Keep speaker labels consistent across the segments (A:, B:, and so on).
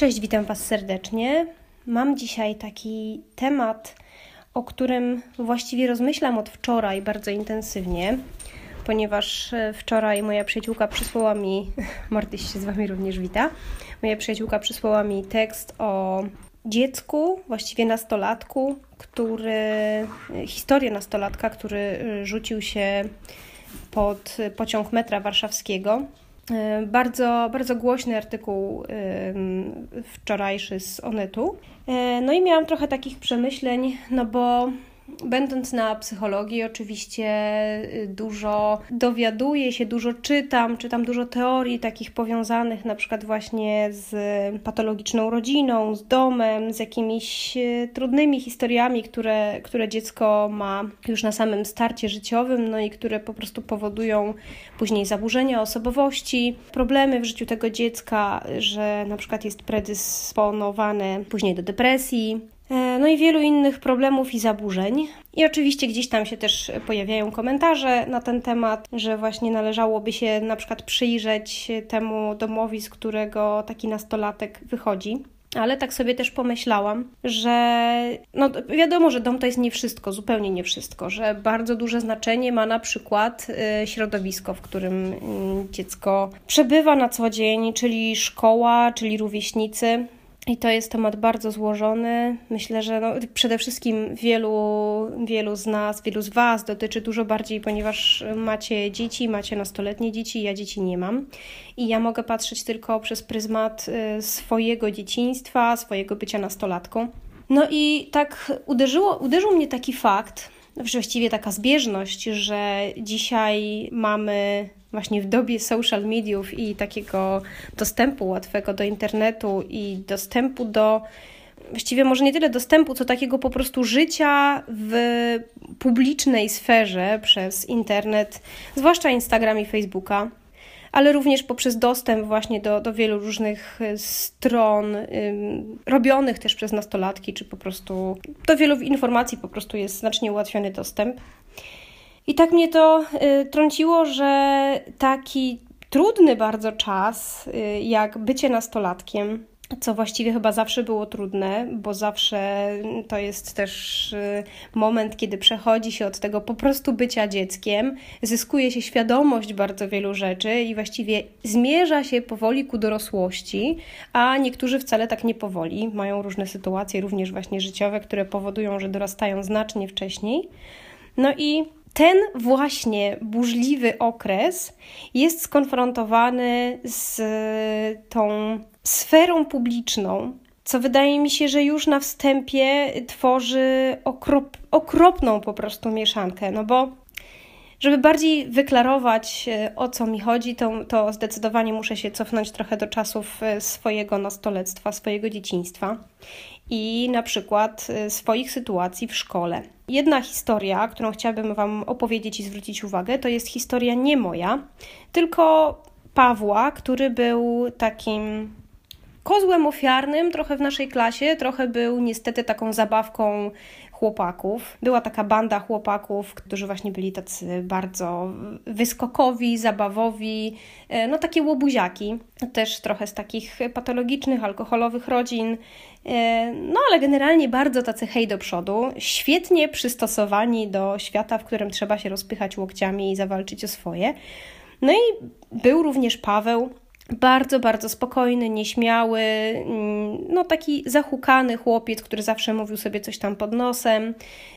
A: Cześć, witam Was serdecznie. Mam dzisiaj taki temat, o którym właściwie rozmyślam od wczoraj bardzo intensywnie, ponieważ e, wczoraj moja przyjaciółka przysłała mi, Martyś się z Wami również wita, moja przyjaciółka przysłała mi tekst o dziecku, właściwie nastolatku, który, historię nastolatka, który e, rzucił się pod pociąg metra warszawskiego E, bardzo, bardzo głośny artykuł wczorajszy z Onetu. E, no i miałam trochę takich przemyśleń, no bo Będąc na psychologii, oczywiście y, dużo dowiaduję się, dużo czytam, czytam dużo teorii takich powiązanych na przykład właśnie z patologiczną rodziną, z domem, z jakimiś y, trudnymi historiami, które, które dziecko ma już na samym starcie życiowym, no i które po prostu powodują później zaburzenia osobowości, problemy w życiu tego dziecka, że na przykład jest predysponowane później do depresji, no i wielu innych problemów i zaburzeń. I oczywiście gdzieś tam się też pojawiają komentarze na ten temat, że właśnie należałoby się na przykład przyjrzeć temu domowi, z którego taki nastolatek wychodzi. Ale tak sobie też pomyślałam, że no wiadomo, że dom to jest nie wszystko, zupełnie nie wszystko, że bardzo duże znaczenie ma na przykład y, środowisko, w którym y, dziecko przebywa na co dzień, czyli szkoła, czyli rówieśnicy. I to jest temat bardzo złożony. Myślę, że no, przede wszystkim wielu, wielu z nas, wielu z Was dotyczy dużo bardziej, ponieważ macie dzieci, macie nastoletnie dzieci, ja dzieci nie mam. I ja mogę patrzeć tylko przez pryzmat y, swojego dzieciństwa, swojego bycia nastolatką. No i tak uderzyło, uderzył mnie taki fakt, właściwie taka zbieżność, że dzisiaj mamy właśnie w dobie social mediów i takiego dostępu łatwego do internetu i dostępu do właściwie może nie tyle dostępu, co takiego po prostu życia w publicznej sferze przez internet, zwłaszcza Instagram i Facebooka, ale również poprzez dostęp właśnie do, do wielu różnych stron, ym, robionych też przez nastolatki, czy po prostu do wielu informacji po prostu jest znacznie ułatwiony dostęp. I tak mnie to y, trąciło, że taki trudny bardzo czas, y, jak bycie nastolatkiem, co właściwie chyba zawsze było trudne, bo zawsze to jest też y, moment, kiedy przechodzi się od tego po prostu bycia dzieckiem, zyskuje się świadomość bardzo wielu rzeczy i właściwie zmierza się powoli ku dorosłości, a niektórzy wcale tak nie powoli. Mają różne sytuacje, również właśnie życiowe, które powodują, że dorastają znacznie wcześniej. No i ten właśnie burzliwy okres jest skonfrontowany z tą sferą publiczną, co wydaje mi się, że już na wstępie tworzy okrop, okropną po prostu mieszankę, no bo żeby bardziej wyklarować, e, o co mi chodzi, to, to zdecydowanie muszę się cofnąć trochę do czasów e, swojego nastolectwa, swojego dzieciństwa i na przykład e, swoich sytuacji w szkole. Jedna historia, którą chciałabym Wam opowiedzieć i zwrócić uwagę, to jest historia nie moja, tylko Pawła, który był takim kozłem ofiarnym trochę w naszej klasie, trochę był niestety taką zabawką chłopaków. Była taka banda chłopaków, którzy właśnie byli tacy bardzo wyskokowi, zabawowi, e, no takie łobuziaki, też trochę z takich patologicznych, alkoholowych rodzin, e, no ale generalnie bardzo tacy hej do przodu, świetnie przystosowani do świata, w którym trzeba się rozpychać łokciami i zawalczyć o swoje. No i był również Paweł, bardzo, bardzo spokojny, nieśmiały, mm, no taki zahukany chłopiec, który zawsze mówił sobie coś tam pod nosem.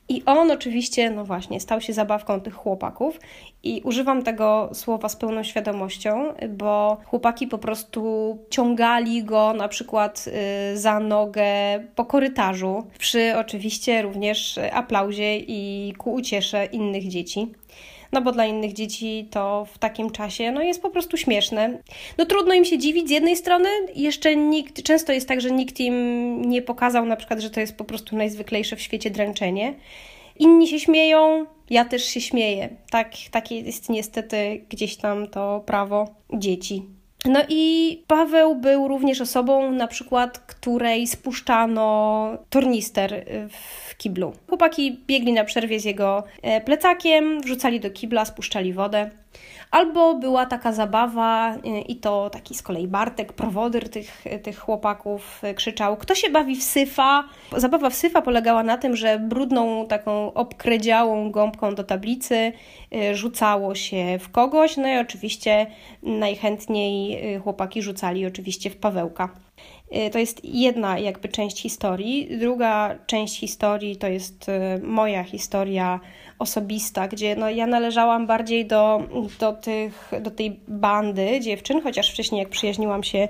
A: I on oczywiście, no właśnie, stał się zabawką tych chłopaków. I używam tego słowa z pełną świadomością, bo chłopaki po prostu ciągali go na przykład y, za nogę po korytarzu, przy oczywiście również aplauzie i ku uciesze innych dzieci no bo dla innych dzieci to w takim czasie no jest po prostu śmieszne. No trudno im się dziwić z jednej strony, jeszcze nikt, często jest tak, że nikt im nie pokazał na przykład, że to jest po prostu najzwyklejsze w świecie dręczenie. Inni się śmieją, ja też się śmieję. Tak, takie jest niestety gdzieś tam to prawo dzieci. No i Paweł był również osobą, na przykład, której spuszczano tornister w kiblu. Chłopaki biegli na przerwie z jego e, plecakiem, wrzucali do kibla, spuszczali wodę, albo była taka zabawa i to taki z kolei Bartek, prowodyr tych, tych chłopaków krzyczał, kto się bawi w syfa? Zabawa w syfa polegała na tym, że brudną taką obkredziałą gąbką do tablicy rzucało się w kogoś, no i oczywiście najchętniej chłopaki rzucali oczywiście w Pawełka. Y, to jest jedna jakby część historii. Druga część historii to jest y, moja historia osobista, gdzie no, ja należałam bardziej do, do, tych, do tej bandy dziewczyn, chociaż wcześniej jak przyjaźniłam się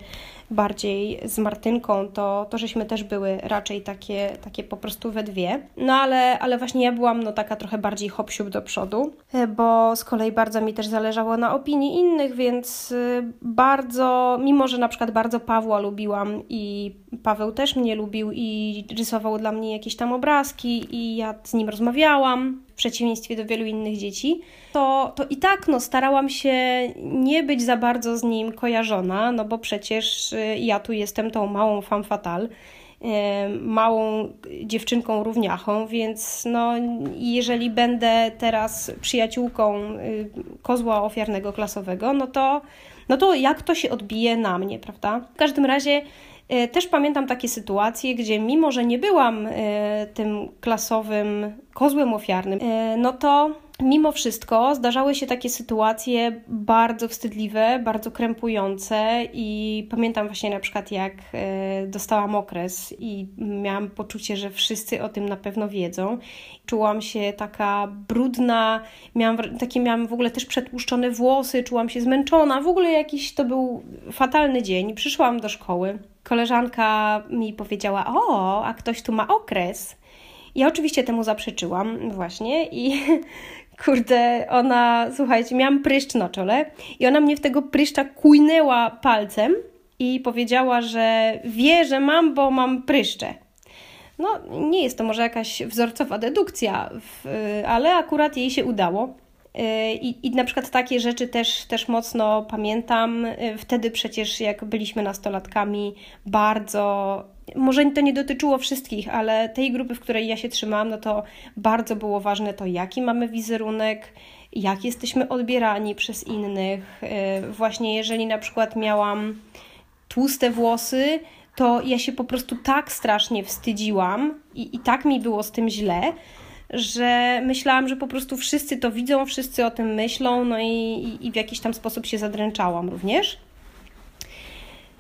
A: bardziej z Martynką, to, to żeśmy też były raczej takie, takie po prostu we dwie. No ale, ale właśnie ja byłam no taka trochę bardziej hop do przodu, e, bo z kolei bardzo mi też zależało na opinii innych, więc y, bardzo, mimo że na przykład bardzo Pawła lubiłam i Paweł też mnie lubił i rysował dla mnie jakieś tam obrazki i ja z nim rozmawiałam, w przeciwieństwie do wielu innych dzieci, to, to i tak no, starałam się nie być za bardzo z nim kojarzona, no bo przecież y, ja tu jestem tą małą femme fatale, y, małą dziewczynką równiachą, więc no, jeżeli będę teraz przyjaciółką y, kozła ofiarnego klasowego, no to, no to jak to się odbije na mnie, prawda? W każdym razie też pamiętam takie sytuacje, gdzie mimo, że nie byłam tym klasowym kozłem ofiarnym, no to Mimo wszystko zdarzały się takie sytuacje bardzo wstydliwe, bardzo krępujące i pamiętam właśnie na przykład jak e, dostałam okres i miałam poczucie, że wszyscy o tym na pewno wiedzą. Czułam się taka brudna, miałam, takie miałam w ogóle też przetłuszczone włosy, czułam się zmęczona, w ogóle jakiś to był fatalny dzień. Przyszłam do szkoły, koleżanka mi powiedziała, o, a ktoś tu ma okres. Ja oczywiście temu zaprzeczyłam właśnie i kurde, ona, słuchajcie, miałam pryszcz na czole i ona mnie w tego pryszcza kujnęła palcem i powiedziała, że wie, że mam, bo mam pryszcze. No, nie jest to może jakaś wzorcowa dedukcja, ale akurat jej się udało. I, I na przykład takie rzeczy też, też mocno pamiętam. Wtedy przecież, jak byliśmy nastolatkami, bardzo może to nie dotyczyło wszystkich, ale tej grupy, w której ja się trzymałam, no to bardzo było ważne to, jaki mamy wizerunek, jak jesteśmy odbierani przez innych. Y, właśnie jeżeli na przykład miałam tłuste włosy, to ja się po prostu tak strasznie wstydziłam i, i tak mi było z tym źle, że myślałam, że po prostu wszyscy to widzą, wszyscy o tym myślą, no i, i w jakiś tam sposób się zadręczałam również.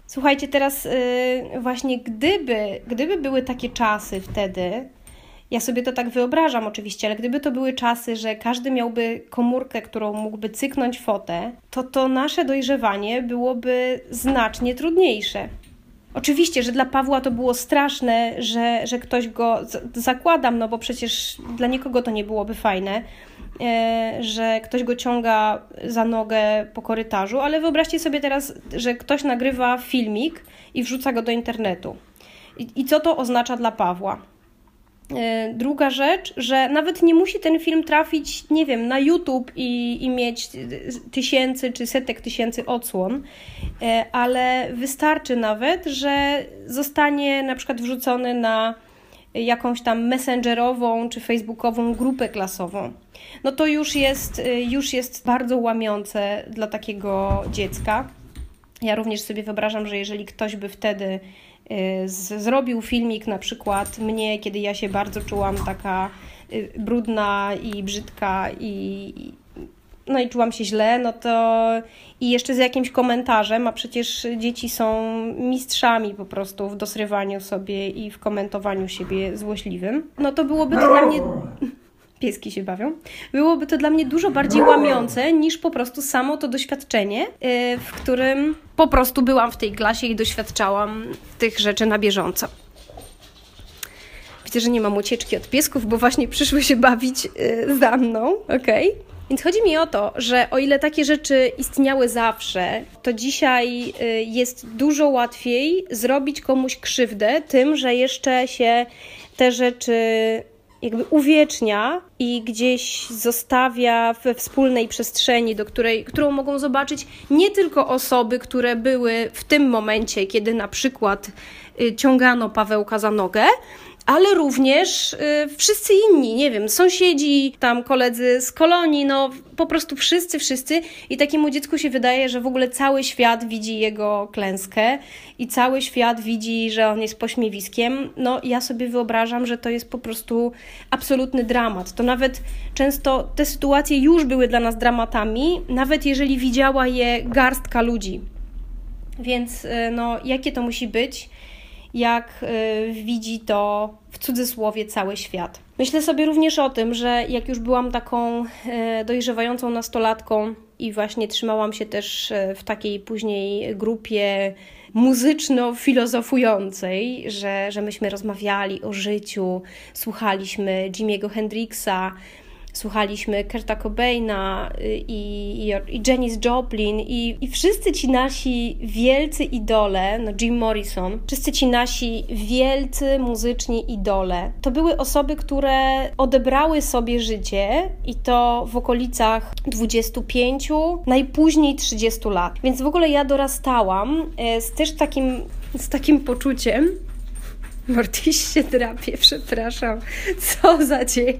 A: Słuchajcie, teraz yy, właśnie gdyby, gdyby były takie czasy wtedy, ja sobie to tak wyobrażam oczywiście, ale gdyby to były czasy, że każdy miałby komórkę, którą mógłby cyknąć fotę, to to nasze dojrzewanie byłoby znacznie trudniejsze. Oczywiście, że dla Pawła to było straszne, że, że ktoś go zakładam, no bo przecież dla nikogo to nie byłoby fajne, e, że ktoś go ciąga za nogę po korytarzu, ale wyobraźcie sobie teraz, że ktoś nagrywa filmik i wrzuca go do internetu. I, i co to oznacza dla Pawła? E, druga rzecz, że nawet nie musi ten film trafić, nie wiem, na YouTube i, i mieć tysięcy czy setek tysięcy odsłon, e, ale wystarczy nawet, że zostanie na przykład wrzucony na jakąś tam messengerową czy facebookową grupę klasową. No to już jest, e, już jest bardzo łamiące dla takiego dziecka. Ja również sobie wyobrażam, że jeżeli ktoś by wtedy Y, zrobił filmik na przykład mnie, kiedy ja się bardzo czułam taka y, brudna i brzydka i, no i czułam się źle, no to i jeszcze z jakimś komentarzem, a przecież dzieci są mistrzami po prostu w dosrywaniu sobie i w komentowaniu siebie złośliwym, no to byłoby to dla mnie pieski się bawią, byłoby to dla mnie dużo bardziej łamiące niż po prostu samo to doświadczenie, y, w którym po prostu byłam w tej klasie i doświadczałam tych rzeczy na bieżąco. Widzę, że nie mam ucieczki od piesków, bo właśnie przyszły się bawić y, za mną? Okay? Więc chodzi mi o to, że o ile takie rzeczy istniały zawsze, to dzisiaj y, jest dużo łatwiej zrobić komuś krzywdę tym, że jeszcze się te rzeczy jakby uwiecznia i gdzieś zostawia we wspólnej przestrzeni, do której, którą mogą zobaczyć nie tylko osoby, które były w tym momencie, kiedy na przykład y, ciągano Pawełka za nogę, ale również y, wszyscy inni, nie wiem, sąsiedzi, tam koledzy z kolonii, no po prostu wszyscy, wszyscy. I takiemu dziecku się wydaje, że w ogóle cały świat widzi jego klęskę i cały świat widzi, że on jest pośmiewiskiem. No ja sobie wyobrażam, że to jest po prostu absolutny dramat. To nawet często te sytuacje już były dla nas dramatami, nawet jeżeli widziała je garstka ludzi. Więc y, no, jakie to musi być? Jak y, widzi to w cudzysłowie cały świat. Myślę sobie również o tym, że jak już byłam taką y, dojrzewającą nastolatką i właśnie trzymałam się też y, w takiej później grupie muzyczno-filozofującej, że, że myśmy rozmawiali o życiu, słuchaliśmy Jimiego Hendrixa, słuchaliśmy Kurta Cobaina y, i, i, Janis Joplin i, i wszyscy ci nasi wielcy idole, no Jim Morrison, wszyscy ci nasi wielcy muzyczni idole, to były osoby, które odebrały sobie życie i to w okolicach 25, najpóźniej 30 lat. Więc w ogóle ja dorastałam e, z też takim, z takim poczuciem, Mortiś się drapie, przepraszam. Co za dzień.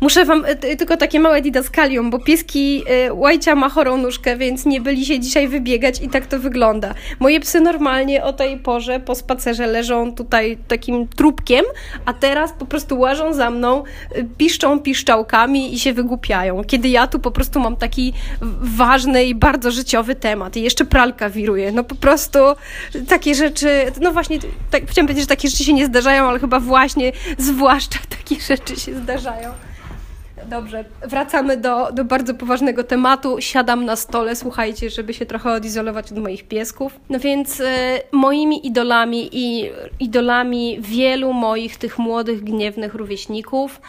A: Muszę wam y, tylko takie małe didaskalium, bo pieski y, Łajcia ma chorą nóżkę, więc nie byli się dzisiaj wybiegać i tak to wygląda. Moje psy normalnie o tej porze po spacerze leżą tutaj takim trupkiem, a teraz po prostu łażą za mną, y, piszczą piszczałkami i się wygłupiają. Kiedy ja tu po prostu mam taki ważny i bardzo życiowy temat i jeszcze pralka wiruje. No po prostu takie rzeczy, no właśnie, tak, chciałam powiedzieć, że takie rzeczy się nie zdarzają, ale chyba właśnie zwłaszcza takie rzeczy się zdarzają. Dobrze, wracamy do, do bardzo poważnego tematu. Siadam na stole, słuchajcie, żeby się trochę odizolować od moich piesków. No więc y, moimi idolami i idolami wielu moich tych młodych, gniewnych rówieśników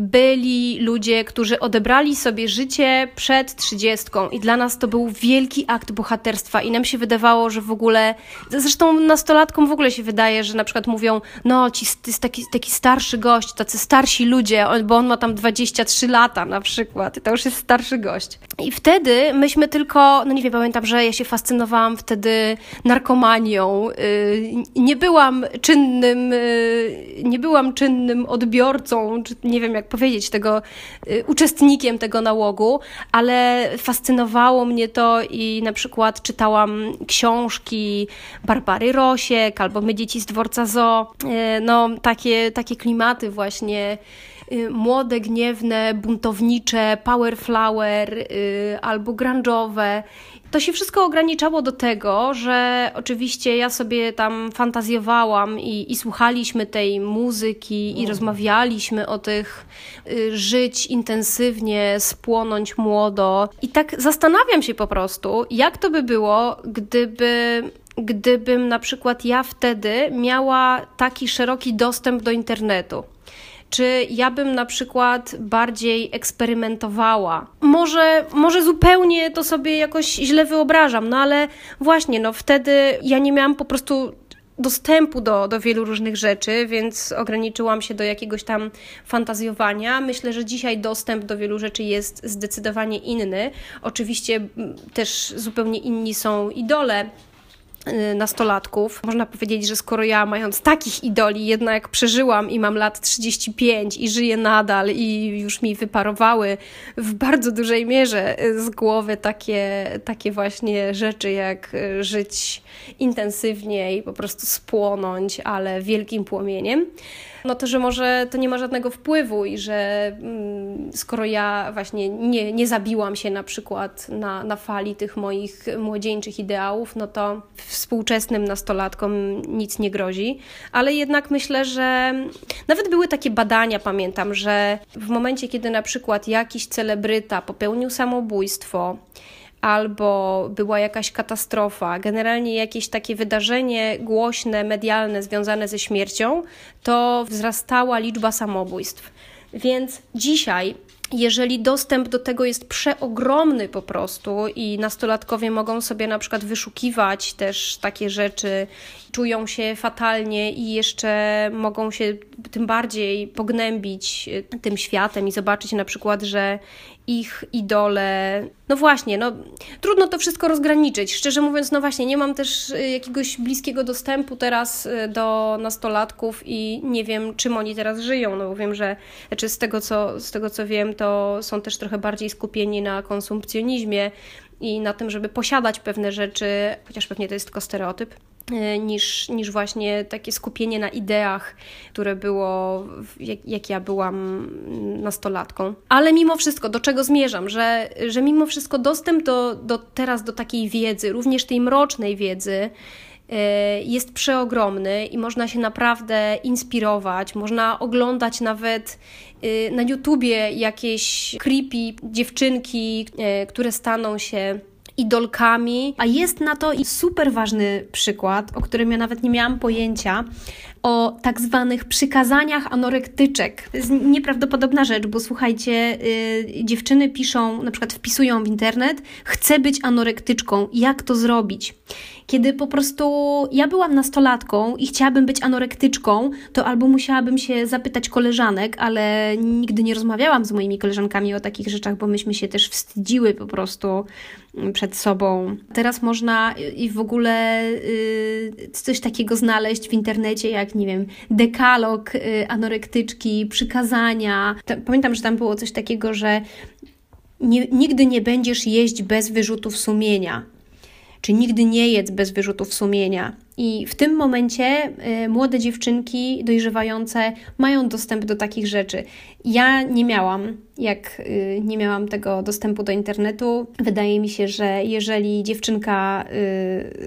A: byli ludzie, którzy odebrali sobie życie przed trzydziestką i dla nas to był wielki akt bohaterstwa i nam się wydawało, że w ogóle, zresztą nastolatkom w ogóle się wydaje, że na przykład mówią, no ci, jest taki, taki starszy gość, tacy starsi ludzie, bo on ma tam 23 lata na przykład, to już jest starszy gość. I wtedy myśmy tylko, no nie wiem, pamiętam, że ja się fascynowałam wtedy narkomanią, y, nie byłam czynnym, y, nie byłam czynnym odbiorcą, czy nie wiem jak powiedzieć, tego y, uczestnikiem tego nałogu, ale fascynowało mnie to i na przykład czytałam książki Barbary Rosiek albo My dzieci z dworca Zo. Y, no, takie, takie klimaty właśnie młode, gniewne, buntownicze, power flower albo grunge'owe to się wszystko ograniczało do tego, że oczywiście ja sobie tam fantazjowałam i, i słuchaliśmy tej muzyki i no. rozmawialiśmy o tych y, żyć intensywnie, spłonąć młodo. I tak zastanawiam się po prostu, jak to by było, gdyby gdybym na przykład ja wtedy miała taki szeroki dostęp do internetu czy ja bym na przykład bardziej eksperymentowała. Może, może zupełnie to sobie jakoś źle wyobrażam, no ale właśnie, no wtedy ja nie miałam po prostu dostępu do, do wielu różnych rzeczy, więc ograniczyłam się do jakiegoś tam fantazjowania. Myślę, że dzisiaj dostęp do wielu rzeczy jest zdecydowanie inny. Oczywiście też zupełnie inni są idole nastolatków. Można powiedzieć, że skoro ja mając takich idoli jednak przeżyłam i mam lat 35 i żyję nadal i już mi wyparowały w bardzo dużej mierze y, z głowy takie, takie właśnie rzeczy jak y, żyć intensywnie i po prostu spłonąć, ale wielkim płomieniem, no to, że może to nie ma żadnego wpływu i że mm, skoro ja właśnie nie, nie zabiłam się na przykład na, na fali tych moich młodzieńczych ideałów, no to współczesnym nastolatkom nic nie grozi. Ale jednak myślę, że nawet były takie badania, pamiętam, że w momencie, kiedy na przykład jakiś celebryta popełnił samobójstwo, albo była jakaś katastrofa, generalnie jakieś takie wydarzenie głośne, medialne związane ze śmiercią, to wzrastała liczba samobójstw. Więc dzisiaj jeżeli dostęp do tego jest przeogromny po prostu i nastolatkowie mogą sobie na przykład wyszukiwać też takie rzeczy, czują się fatalnie i jeszcze mogą się tym bardziej pognębić tym światem i zobaczyć na przykład, że ich idole. No właśnie, no trudno to wszystko rozgraniczyć. Szczerze mówiąc, no właśnie, nie mam też y, jakiegoś bliskiego dostępu teraz y, do nastolatków i nie wiem, czym oni teraz żyją, no bo wiem, że znaczy z tego, co, z tego co wiem, to są też trochę bardziej skupieni na konsumpcjonizmie i na tym, żeby posiadać pewne rzeczy, chociaż pewnie to jest tylko stereotyp. E, niż, niż właśnie takie skupienie na ideach, które było, jak, jak, ja byłam nastolatką. Ale mimo wszystko, do czego zmierzam, że, że mimo wszystko dostęp do, do teraz do takiej wiedzy, również tej mrocznej wiedzy, e, jest przeogromny i można się naprawdę inspirować, można oglądać nawet e, na YouTubie jakieś creepy dziewczynki, które staną się idolkami, a jest na to i super ważny przykład, o którym ja nawet nie miałam pojęcia, o tak zwanych przykazaniach anorektyczek. To jest nieprawdopodobna rzecz, bo słuchajcie, yy, dziewczyny piszą, na przykład wpisują w internet, chcę być anorektyczką, jak to zrobić? Kiedy po prostu ja byłam nastolatką i chciałabym być anorektyczką, to albo musiałabym się zapytać koleżanek, ale nigdy nie rozmawiałam z moimi koleżankami o takich rzeczach, bo myśmy się też wstydziły po prostu mm, przed sobą. Teraz można i w ogóle y, coś takiego znaleźć w internecie, jak nie wiem, dekalog y, anorektyczki, przykazania. Pamiętam, że tam było coś takiego, że nie, nigdy nie będziesz jeść bez wyrzutów sumienia czy nigdy nie jedz bez wyrzutów sumienia. I w tym momencie y, młode dziewczynki dojrzewające mają dostęp do takich rzeczy. Ja nie miałam, jak y, nie miałam tego dostępu do internetu. Wydaje mi się, że jeżeli dziewczynka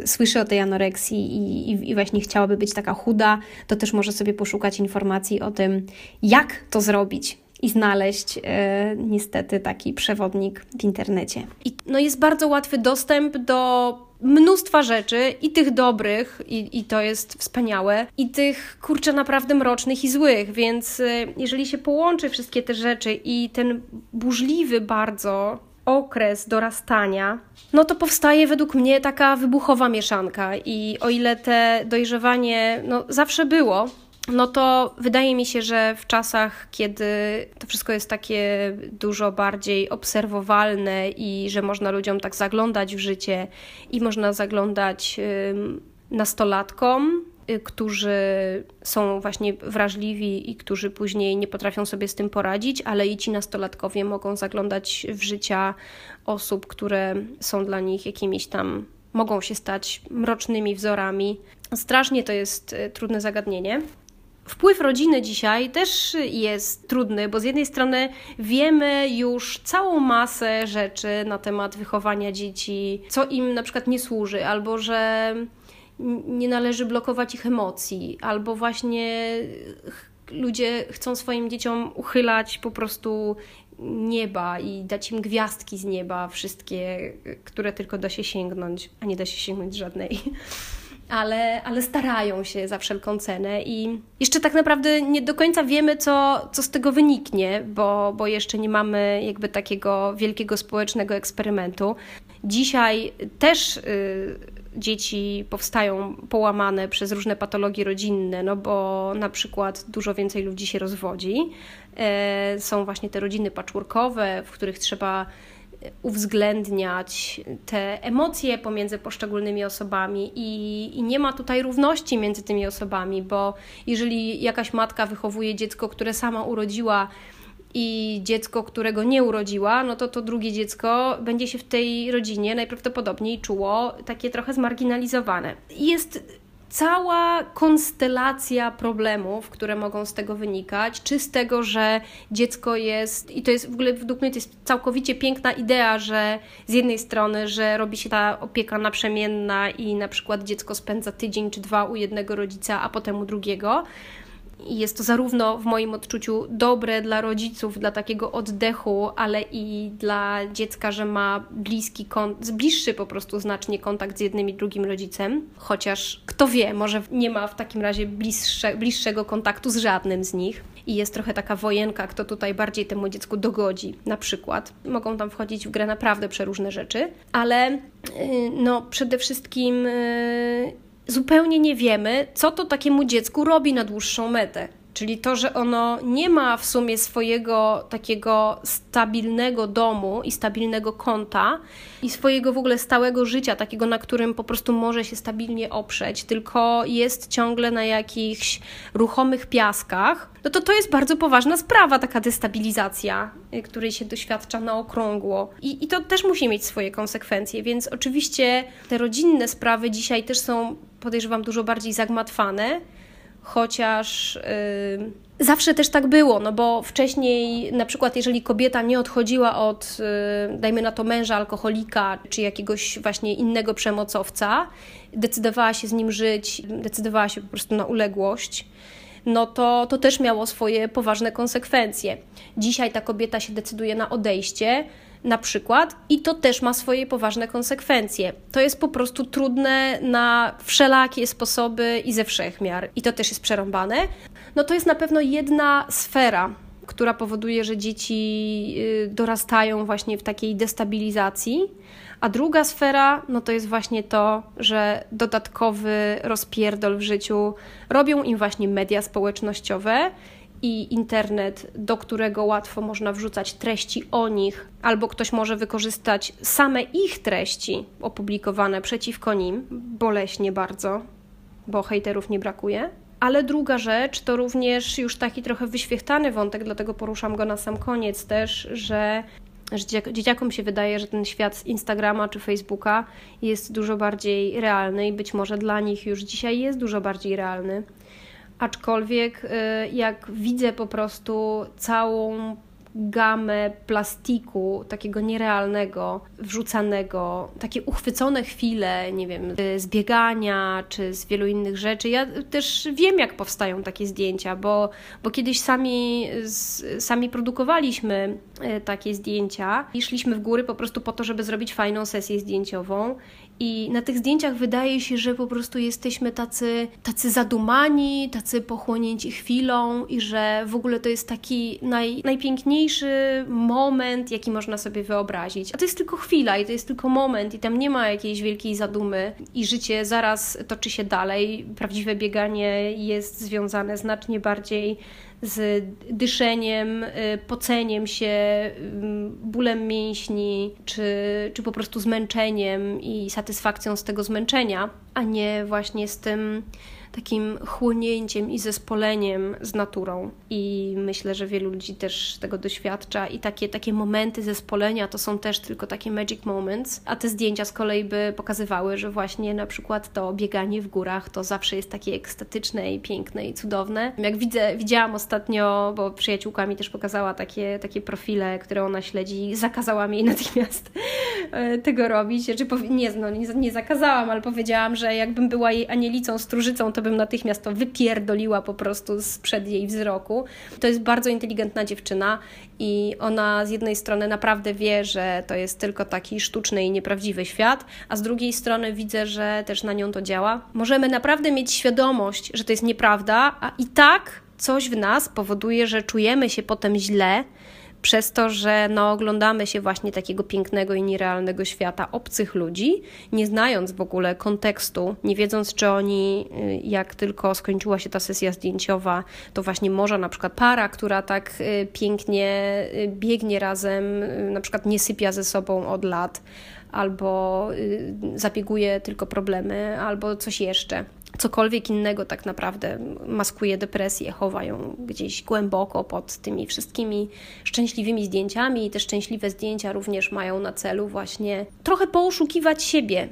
A: y, słyszy o tej anoreksji i, i, i właśnie chciałaby być taka chuda, to też może sobie poszukać informacji o tym, jak to zrobić i znaleźć e, niestety taki przewodnik w internecie. I no jest bardzo łatwy dostęp do mnóstwa rzeczy, i tych dobrych, i, i to jest wspaniałe, i tych kurczę naprawdę mrocznych i złych, więc e, jeżeli się połączy wszystkie te rzeczy i ten burzliwy bardzo okres dorastania, no to powstaje według mnie taka wybuchowa mieszanka. I o ile te dojrzewanie no, zawsze było, no to wydaje mi się, że w czasach, kiedy to wszystko jest takie dużo bardziej obserwowalne i że można ludziom tak zaglądać w życie i można zaglądać nastolatkom, y, którzy są właśnie wrażliwi i którzy później nie potrafią sobie z tym poradzić, ale i ci nastolatkowie mogą zaglądać w życia osób, które są dla nich jakimiś tam, mogą się stać mrocznymi wzorami. Strasznie to jest y, trudne zagadnienie. Wpływ rodziny dzisiaj też jest trudny, bo z jednej strony wiemy już całą masę rzeczy na temat wychowania dzieci, co im na przykład nie służy, albo że nie należy blokować ich emocji, albo właśnie ludzie chcą swoim dzieciom uchylać po prostu nieba i dać im gwiazdki z nieba, wszystkie, które tylko da się sięgnąć, a nie da się sięgnąć żadnej ale, ale starają się za wszelką cenę i jeszcze tak naprawdę nie do końca wiemy, co, co z tego wyniknie, bo, bo jeszcze nie mamy jakby takiego wielkiego społecznego eksperymentu. Dzisiaj też y, dzieci powstają połamane przez różne patologie rodzinne, no bo na przykład dużo więcej ludzi się rozwodzi. Y, są właśnie te rodziny patchworkowe, w których trzeba uwzględniać te emocje pomiędzy poszczególnymi osobami i, i, nie ma tutaj równości między tymi osobami, bo jeżeli jakaś matka wychowuje dziecko, które sama urodziła i dziecko, którego nie urodziła, no to to drugie dziecko będzie się w tej rodzinie najprawdopodobniej czuło takie trochę zmarginalizowane. Jest cała konstelacja problemów, które mogą z tego wynikać, czy z tego, że dziecko jest, i to jest w ogóle według mnie to jest całkowicie piękna idea, że z jednej strony, że robi się ta opieka naprzemienna i na przykład dziecko spędza tydzień czy dwa u jednego rodzica, a potem u drugiego, jest to zarówno w moim odczuciu dobre dla rodziców, dla takiego oddechu, ale i dla dziecka, że ma bliski, bliższy po prostu znacznie kontakt z jednym i drugim rodzicem. Chociaż kto wie, może nie ma w takim razie bliższe, bliższego kontaktu z żadnym z nich. I jest trochę taka wojenka, kto tutaj bardziej temu dziecku dogodzi, na przykład. Mogą tam wchodzić w grę naprawdę przeróżne rzeczy, ale yy, no przede wszystkim yy, zupełnie nie wiemy, co to takiemu dziecku robi na dłuższą metę. Czyli to, że ono nie ma w sumie swojego takiego stabilnego domu i stabilnego konta i swojego w ogóle stałego życia, takiego, na którym po prostu może się stabilnie oprzeć, tylko jest ciągle na jakichś ruchomych piaskach, no to to jest bardzo poważna sprawa, taka destabilizacja, y, której się doświadcza na okrągło. I, I to też musi mieć swoje konsekwencje, więc oczywiście te rodzinne sprawy dzisiaj też są, podejrzewam, dużo bardziej zagmatwane chociaż yy, zawsze też tak było, no bo wcześniej na przykład jeżeli kobieta nie odchodziła od, yy, dajmy na to męża alkoholika, czy jakiegoś właśnie innego przemocowca, decydowała się z nim żyć, decydowała się po prostu na uległość, no to, to też miało swoje poważne konsekwencje. Dzisiaj ta kobieta się decyduje na odejście, na przykład, i to też ma swoje poważne konsekwencje. To jest po prostu trudne na wszelakie sposoby i ze wszechmiar, i to też jest przerąbane. No to jest na pewno jedna sfera, która powoduje, że dzieci y, dorastają właśnie w takiej destabilizacji. A druga sfera, no to jest właśnie to, że dodatkowy rozpierdol w życiu robią im właśnie media społecznościowe i internet, do którego łatwo można wrzucać treści o nich, albo ktoś może wykorzystać same ich treści opublikowane przeciwko nim, boleśnie bardzo, bo hejterów nie brakuje. Ale druga rzecz to również już taki trochę wyświechtany wątek, dlatego poruszam go na sam koniec też, że że dzieciakom się wydaje, że ten świat z Instagrama czy Facebooka jest dużo bardziej realny i być może dla nich już dzisiaj jest dużo bardziej realny. Aczkolwiek y, jak widzę po prostu całą gamę plastiku, takiego nierealnego, wrzucanego, takie uchwycone chwile, nie wiem, z biegania czy z wielu innych rzeczy. Ja też wiem, jak powstają takie zdjęcia, bo, bo kiedyś sami, sami produkowaliśmy y, takie zdjęcia i szliśmy w góry po prostu po to, żeby zrobić fajną sesję zdjęciową i na tych zdjęciach wydaje się, że po prostu jesteśmy tacy, tacy zadumani, tacy pochłonięci chwilą i że w ogóle to jest taki naj, najpiękniejszy moment, jaki można sobie wyobrazić. A to jest tylko chwila i to jest tylko moment i tam nie ma jakiejś wielkiej zadumy i życie zaraz toczy się dalej. Prawdziwe bieganie jest związane znacznie bardziej z dyszeniem, y, poceniem się, bólem mięśni, czy, czy po prostu zmęczeniem i satysfakcją z tego zmęczenia, a nie właśnie z tym takim chłonięciem i zespoleniem z naturą. I myślę, że wielu ludzi też tego doświadcza. I takie, takie momenty zespolenia to są też tylko takie magic moments. A te zdjęcia z kolei by pokazywały, że właśnie na przykład to bieganie w górach to zawsze jest takie ekstatyczne i piękne i cudowne. Jak widzę, widziałam ostatnio, bo przyjaciółka mi też pokazała takie, takie profile, które ona śledzi, zakazałam jej natychmiast e, tego robić. Czy nie, no, nie, nie zakazałam, ale powiedziałam, że jakbym była jej anielicą, stróżycą, to bym natychmiast to wypierdoliła po prostu sprzed jej wzroku. To jest bardzo inteligentna dziewczyna i ona z jednej strony naprawdę wie, że to jest tylko taki sztuczny i nieprawdziwy świat, a z drugiej strony widzę, że też na nią to działa. Możemy naprawdę mieć świadomość, że to jest nieprawda, a i tak coś w nas powoduje, że czujemy się potem źle, przez to, że no, oglądamy się właśnie takiego pięknego i nierealnego świata obcych ludzi, nie znając w ogóle kontekstu, nie wiedząc, czy oni, y, jak tylko skończyła się ta sesja zdjęciowa, to właśnie może na przykład para, która tak y, pięknie y, biegnie razem, na przykład nie sypia ze sobą od lat, albo zabieguje tylko problemy, albo coś jeszcze cokolwiek innego tak naprawdę maskuje depresję, chowa ją gdzieś głęboko pod tymi wszystkimi szczęśliwymi zdjęciami i te szczęśliwe zdjęcia również mają na celu właśnie trochę pooszukiwać siebie,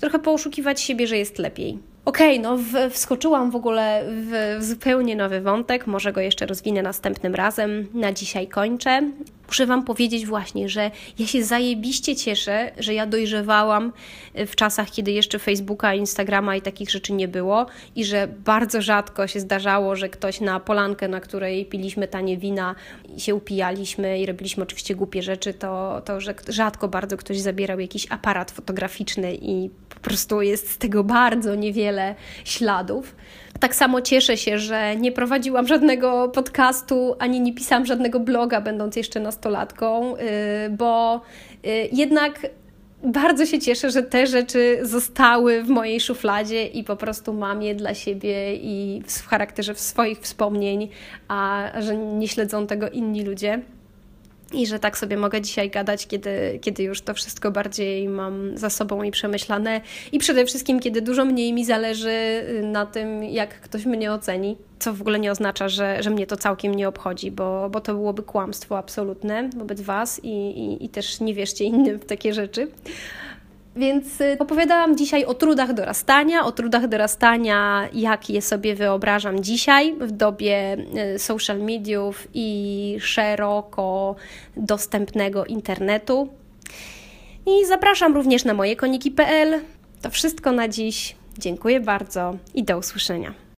A: trochę pooszukiwać siebie, że jest lepiej. Okej, okay, no w, wskoczyłam w ogóle w, w zupełnie nowy wątek, może go jeszcze rozwinę następnym razem. Na dzisiaj kończę. Muszę Wam powiedzieć właśnie, że ja się zajebiście cieszę, że ja dojrzewałam w czasach, kiedy jeszcze Facebooka, Instagrama i takich rzeczy nie było i że bardzo rzadko się zdarzało, że ktoś na polankę, na której piliśmy tanie wina się upijaliśmy i robiliśmy oczywiście głupie rzeczy, to, to że rzadko bardzo ktoś zabierał jakiś aparat fotograficzny i po prostu jest z tego bardzo niewiele śladów. Tak samo cieszę się, że nie prowadziłam żadnego podcastu ani nie pisałam żadnego bloga, będąc jeszcze nastolatką, y, bo y, jednak bardzo się cieszę, że te rzeczy zostały w mojej szufladzie i po prostu mam je dla siebie i w charakterze swoich wspomnień, a że nie śledzą tego inni ludzie. I że tak sobie mogę dzisiaj gadać, kiedy, kiedy już to wszystko bardziej mam za sobą i przemyślane, i przede wszystkim, kiedy dużo mniej mi zależy y, na tym, jak ktoś mnie oceni, co w ogóle nie oznacza, że, że mnie to całkiem nie obchodzi, bo, bo to byłoby kłamstwo absolutne wobec Was i, i, i też nie wierzcie innym w takie rzeczy. Więc y, opowiadałam dzisiaj o trudach dorastania, o trudach dorastania, jak je sobie wyobrażam dzisiaj w dobie y, social mediów i szeroko dostępnego internetu. I zapraszam również na moje koniki.pl. To wszystko na dziś. Dziękuję bardzo i do usłyszenia.